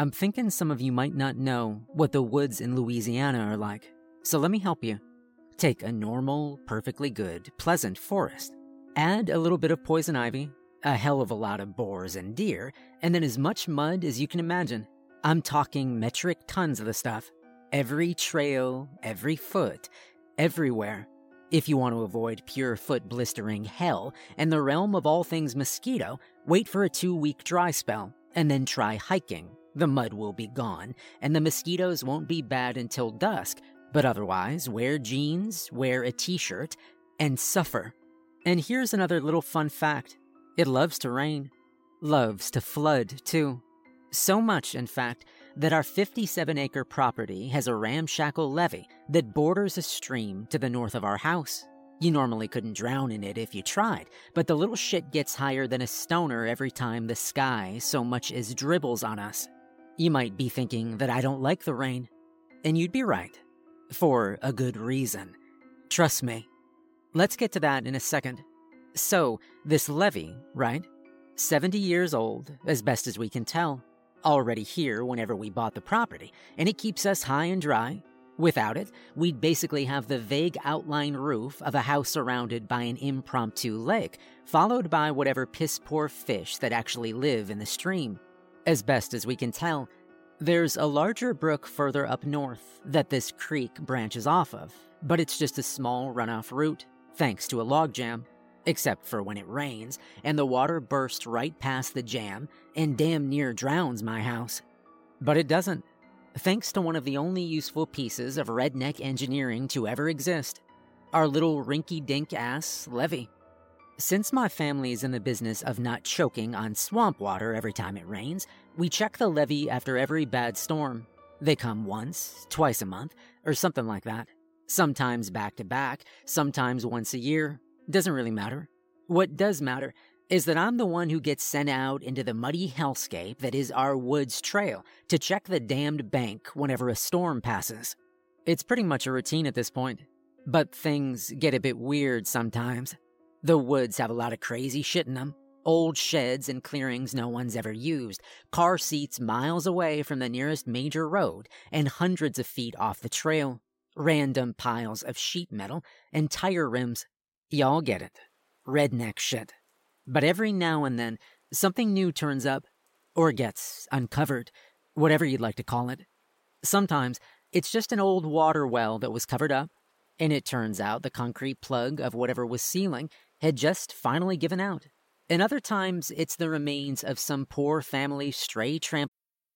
I'm thinking some of you might not know what the woods in Louisiana are like, so let me help you. Take a normal, perfectly good, pleasant forest. Add a little bit of poison ivy, a hell of a lot of boars and deer, and then as much mud as you can imagine. I'm talking metric tons of the stuff. Every trail, every foot, everywhere. If you want to avoid pure foot blistering hell and the realm of all things mosquito, wait for a two week dry spell, and then try hiking the mud will be gone, and the mosquitoes won't be bad until dusk, but otherwise, wear jeans, wear a t shirt, and suffer. And here's another little fun fact it loves to rain, loves to flood, too. So much, in fact, that our 57 acre property has a ramshackle levee that borders a stream to the north of our house. You normally couldn't drown in it if you tried, but the little shit gets higher than a stoner every time the sky so much as dribbles on us. You might be thinking that I don't like the rain, and you'd be right. For a good reason. Trust me. Let's get to that in a second. So, this levee, right? 70 years old, as best as we can tell. Already here whenever we bought the property, and it keeps us high and dry. Without it, we'd basically have the vague outline roof of a house surrounded by an impromptu lake, followed by whatever piss poor fish that actually live in the stream. As best as we can tell, there's a larger brook further up north that this creek branches off of, but it's just a small runoff route, thanks to a logjam. Except for when it rains, and the water bursts right past the jam and damn near drowns my house. But it doesn't, thanks to one of the only useful pieces of redneck engineering to ever exist our little rinky dink ass levee. Since my family is in the business of not choking on swamp water every time it rains, we check the levee after every bad storm. They come once, twice a month, or something like that. Sometimes back to back, sometimes once a year. Doesn't really matter. What does matter is that I'm the one who gets sent out into the muddy hellscape that is our woods trail to check the damned bank whenever a storm passes. It's pretty much a routine at this point, but things get a bit weird sometimes. The woods have a lot of crazy shit in them. Old sheds and clearings no one's ever used, car seats miles away from the nearest major road, and hundreds of feet off the trail. Random piles of sheet metal and tire rims. Y'all get it. Redneck shit. But every now and then, something new turns up, or gets uncovered, whatever you'd like to call it. Sometimes, it's just an old water well that was covered up, and it turns out the concrete plug of whatever was sealing had just finally given out. And other times, it's the remains of some poor family stray tramp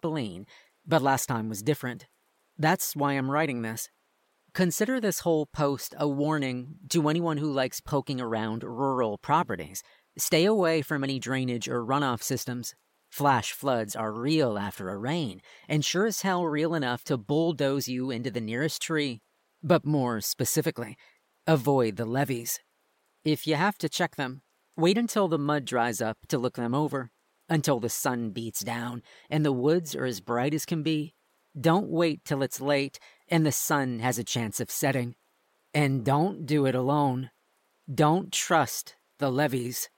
Spleen, but last time was different. That's why I'm writing this. Consider this whole post a warning to anyone who likes poking around rural properties. Stay away from any drainage or runoff systems. Flash floods are real after a rain, and sure as hell real enough to bulldoze you into the nearest tree. But more specifically, avoid the levees. If you have to check them, wait until the mud dries up to look them over, until the sun beats down and the woods are as bright as can be. Don't wait till it's late and the sun has a chance of setting. And don't do it alone. Don't trust the levees.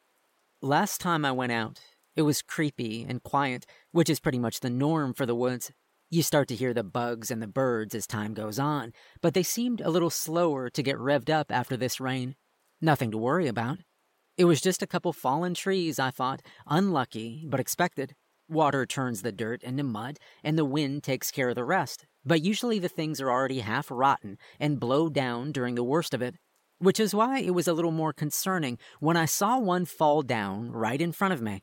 Last time I went out, it was creepy and quiet, which is pretty much the norm for the woods. You start to hear the bugs and the birds as time goes on, but they seemed a little slower to get revved up after this rain. Nothing to worry about. It was just a couple fallen trees, I thought, unlucky, but expected. Water turns the dirt into mud, and the wind takes care of the rest. But usually the things are already half rotten and blow down during the worst of it. Which is why it was a little more concerning when I saw one fall down right in front of me.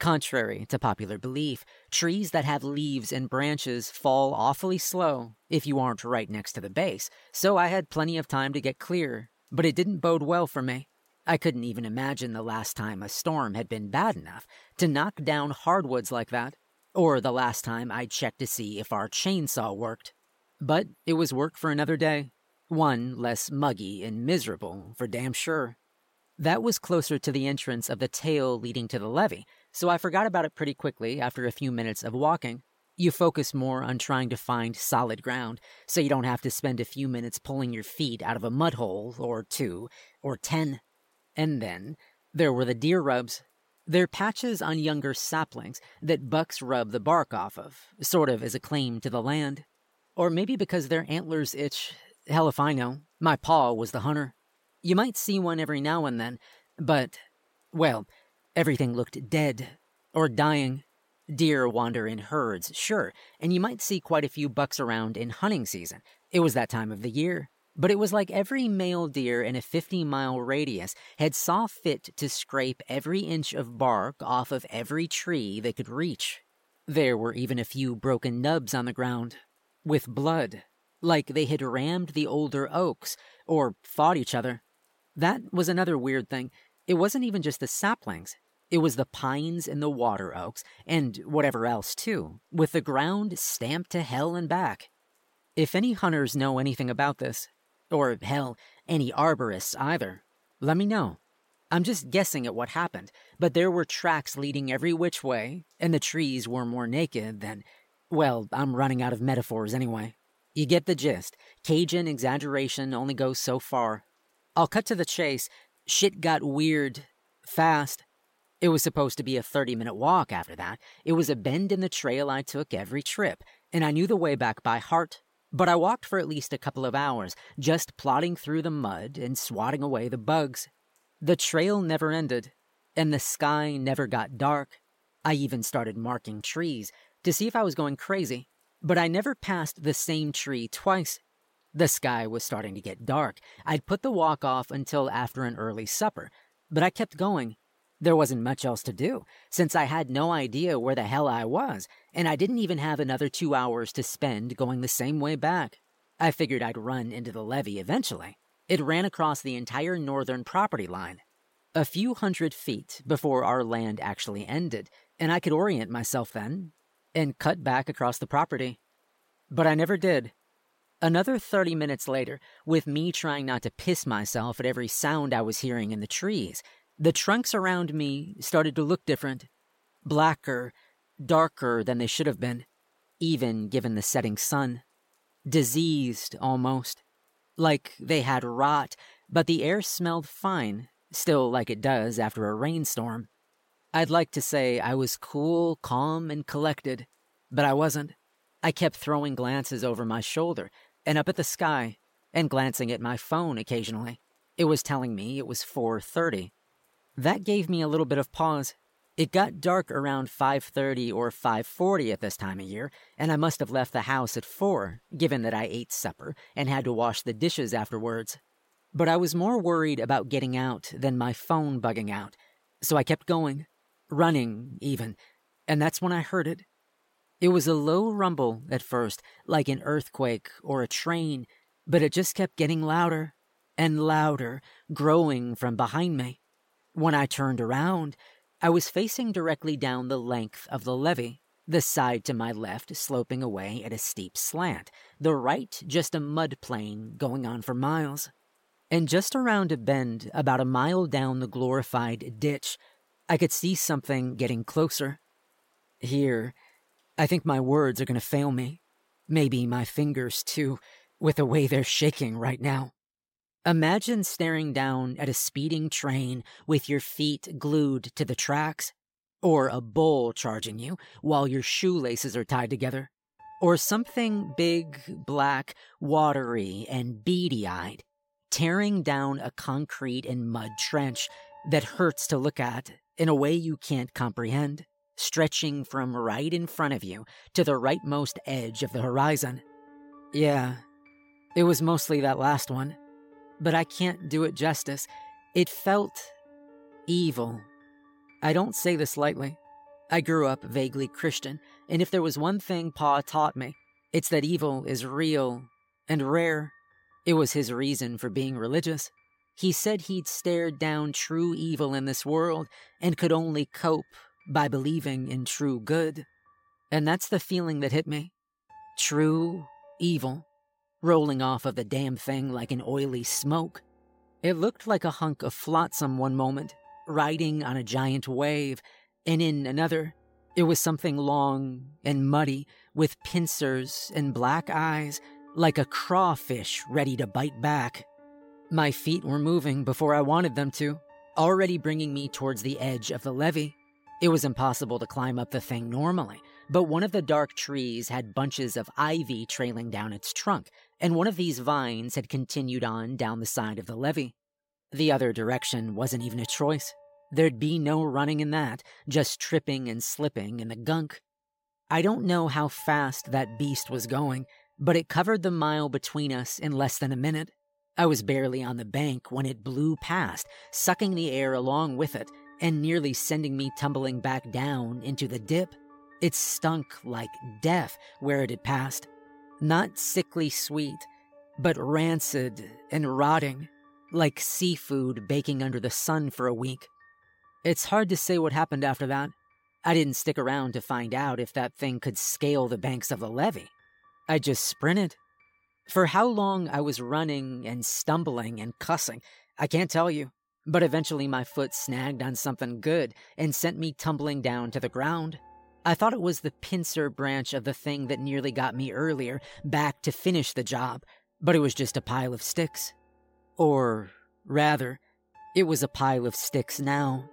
Contrary to popular belief, trees that have leaves and branches fall awfully slow if you aren't right next to the base, so I had plenty of time to get clear, but it didn't bode well for me. I couldn't even imagine the last time a storm had been bad enough to knock down hardwoods like that, or the last time I'd checked to see if our chainsaw worked. But it was work for another day, one less muggy and miserable, for damn sure. That was closer to the entrance of the tail leading to the levee, so I forgot about it pretty quickly after a few minutes of walking. You focus more on trying to find solid ground, so you don't have to spend a few minutes pulling your feet out of a mud hole, or two, or ten. And then there were the deer rubs. They're patches on younger saplings that bucks rub the bark off of, sort of as a claim to the land. Or maybe because their antlers itch. Hell if I know. My paw was the hunter. You might see one every now and then, but, well, everything looked dead or dying. Deer wander in herds, sure, and you might see quite a few bucks around in hunting season. It was that time of the year. But it was like every male deer in a 50 mile radius had saw fit to scrape every inch of bark off of every tree they could reach. There were even a few broken nubs on the ground, with blood, like they had rammed the older oaks or fought each other. That was another weird thing. It wasn't even just the saplings, it was the pines and the water oaks, and whatever else, too, with the ground stamped to hell and back. If any hunters know anything about this, or, hell, any arborists either. Let me know. I'm just guessing at what happened, but there were tracks leading every which way, and the trees were more naked than. Well, I'm running out of metaphors anyway. You get the gist. Cajun exaggeration only goes so far. I'll cut to the chase. Shit got weird. Fast. It was supposed to be a 30 minute walk after that. It was a bend in the trail I took every trip, and I knew the way back by heart. But I walked for at least a couple of hours, just plodding through the mud and swatting away the bugs. The trail never ended, and the sky never got dark. I even started marking trees to see if I was going crazy, but I never passed the same tree twice. The sky was starting to get dark. I'd put the walk off until after an early supper, but I kept going, there wasn't much else to do, since I had no idea where the hell I was, and I didn't even have another two hours to spend going the same way back. I figured I'd run into the levee eventually. It ran across the entire northern property line, a few hundred feet before our land actually ended, and I could orient myself then and cut back across the property. But I never did. Another 30 minutes later, with me trying not to piss myself at every sound I was hearing in the trees, the trunks around me started to look different, blacker, darker than they should have been, even given the setting sun. Diseased, almost. Like they had rot, but the air smelled fine, still like it does after a rainstorm. I'd like to say I was cool, calm, and collected, but I wasn't. I kept throwing glances over my shoulder and up at the sky, and glancing at my phone occasionally. It was telling me it was 4:30. That gave me a little bit of pause. It got dark around 5:30 or 5:40 at this time of year, and I must have left the house at 4, given that I ate supper and had to wash the dishes afterwards. But I was more worried about getting out than my phone bugging out, so I kept going, running even, and that's when I heard it. It was a low rumble at first, like an earthquake or a train, but it just kept getting louder and louder, growing from behind me. When I turned around, I was facing directly down the length of the levee, the side to my left sloping away at a steep slant, the right just a mud plain going on for miles. And just around a bend, about a mile down the glorified ditch, I could see something getting closer. Here, I think my words are going to fail me. Maybe my fingers, too, with the way they're shaking right now. Imagine staring down at a speeding train with your feet glued to the tracks, or a bull charging you while your shoelaces are tied together, or something big, black, watery, and beady eyed, tearing down a concrete and mud trench that hurts to look at in a way you can't comprehend stretching from right in front of you to the rightmost edge of the horizon. Yeah, it was mostly that last one, but I can't do it justice. It felt evil. I don't say this lightly. I grew up vaguely Christian, and if there was one thing Pa taught me, it's that evil is real and rare. It was his reason for being religious. He said he'd stared down true evil in this world and could only cope by believing in true good. And that's the feeling that hit me. True evil, rolling off of the damn thing like an oily smoke. It looked like a hunk of flotsam one moment, riding on a giant wave, and in another, it was something long and muddy, with pincers and black eyes, like a crawfish ready to bite back. My feet were moving before I wanted them to, already bringing me towards the edge of the levee. It was impossible to climb up the thing normally, but one of the dark trees had bunches of ivy trailing down its trunk, and one of these vines had continued on down the side of the levee. The other direction wasn't even a choice. There'd be no running in that, just tripping and slipping in the gunk. I don't know how fast that beast was going, but it covered the mile between us in less than a minute. I was barely on the bank when it blew past, sucking the air along with it, and nearly sending me tumbling back down into the dip. It stunk like death where it had passed. Not sickly sweet, but rancid and rotting, like seafood baking under the sun for a week. It's hard to say what happened after that. I didn't stick around to find out if that thing could scale the banks of the levee. I just sprinted. For how long I was running and stumbling and cussing, I can't tell you. But eventually my foot snagged on something good and sent me tumbling down to the ground. I thought it was the pincer branch of the thing that nearly got me earlier back to finish the job, but it was just a pile of sticks. Or, rather, it was a pile of sticks now.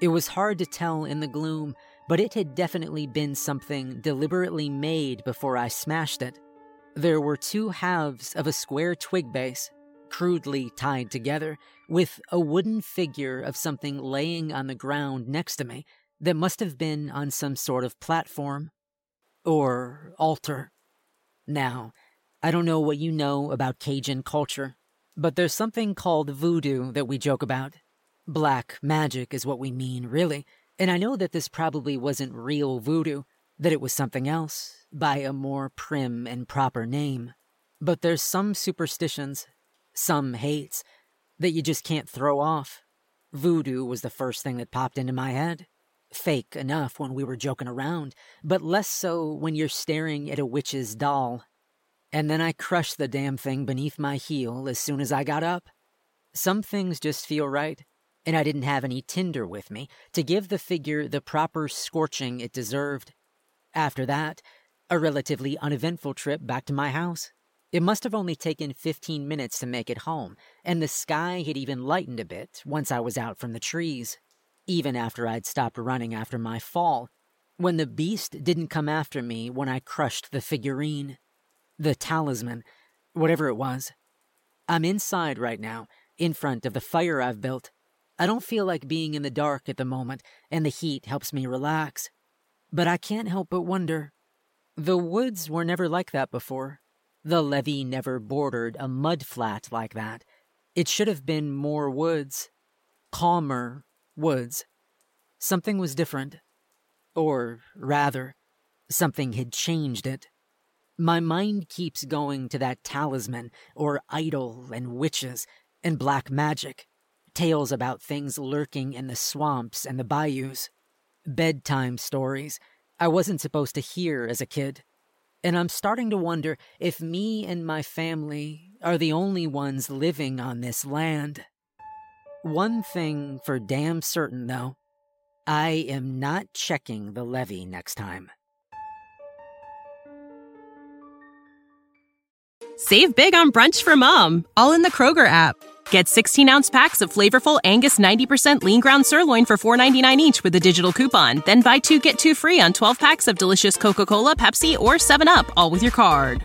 It was hard to tell in the gloom, but it had definitely been something deliberately made before I smashed it. There were two halves of a square twig base, crudely tied together, with a wooden figure of something laying on the ground next to me that must have been on some sort of platform or altar. Now, I don't know what you know about Cajun culture, but there's something called voodoo that we joke about. Black magic is what we mean, really, and I know that this probably wasn't real voodoo, that it was something else, by a more prim and proper name. But there's some superstitions, some hates, that you just can't throw off. Voodoo was the first thing that popped into my head. Fake enough when we were joking around, but less so when you're staring at a witch's doll. And then I crushed the damn thing beneath my heel as soon as I got up. Some things just feel right, and I didn't have any tinder with me to give the figure the proper scorching it deserved. After that, a relatively uneventful trip back to my house. It must have only taken 15 minutes to make it home, and the sky had even lightened a bit once I was out from the trees, even after I'd stopped running after my fall, when the beast didn't come after me when I crushed the figurine. The talisman, whatever it was. I'm inside right now, in front of the fire I've built. I don't feel like being in the dark at the moment, and the heat helps me relax. But I can't help but wonder. The woods were never like that before. The levee never bordered a mud flat like that. It should have been more woods. Calmer woods. Something was different. Or, rather, something had changed it. My mind keeps going to that talisman, or idol, and witches, and black magic, tales about things lurking in the swamps and the bayous, bedtime stories I wasn't supposed to hear as a kid. And I'm starting to wonder if me and my family are the only ones living on this land. One thing for damn certain, though I am not checking the levee next time. Save big on brunch for mom, all in the Kroger app. Get 16 ounce packs of flavorful Angus 90% lean ground sirloin for $4.99 each with a digital coupon. Then buy two get two free on 12 packs of delicious Coca Cola, Pepsi, or 7UP, all with your card.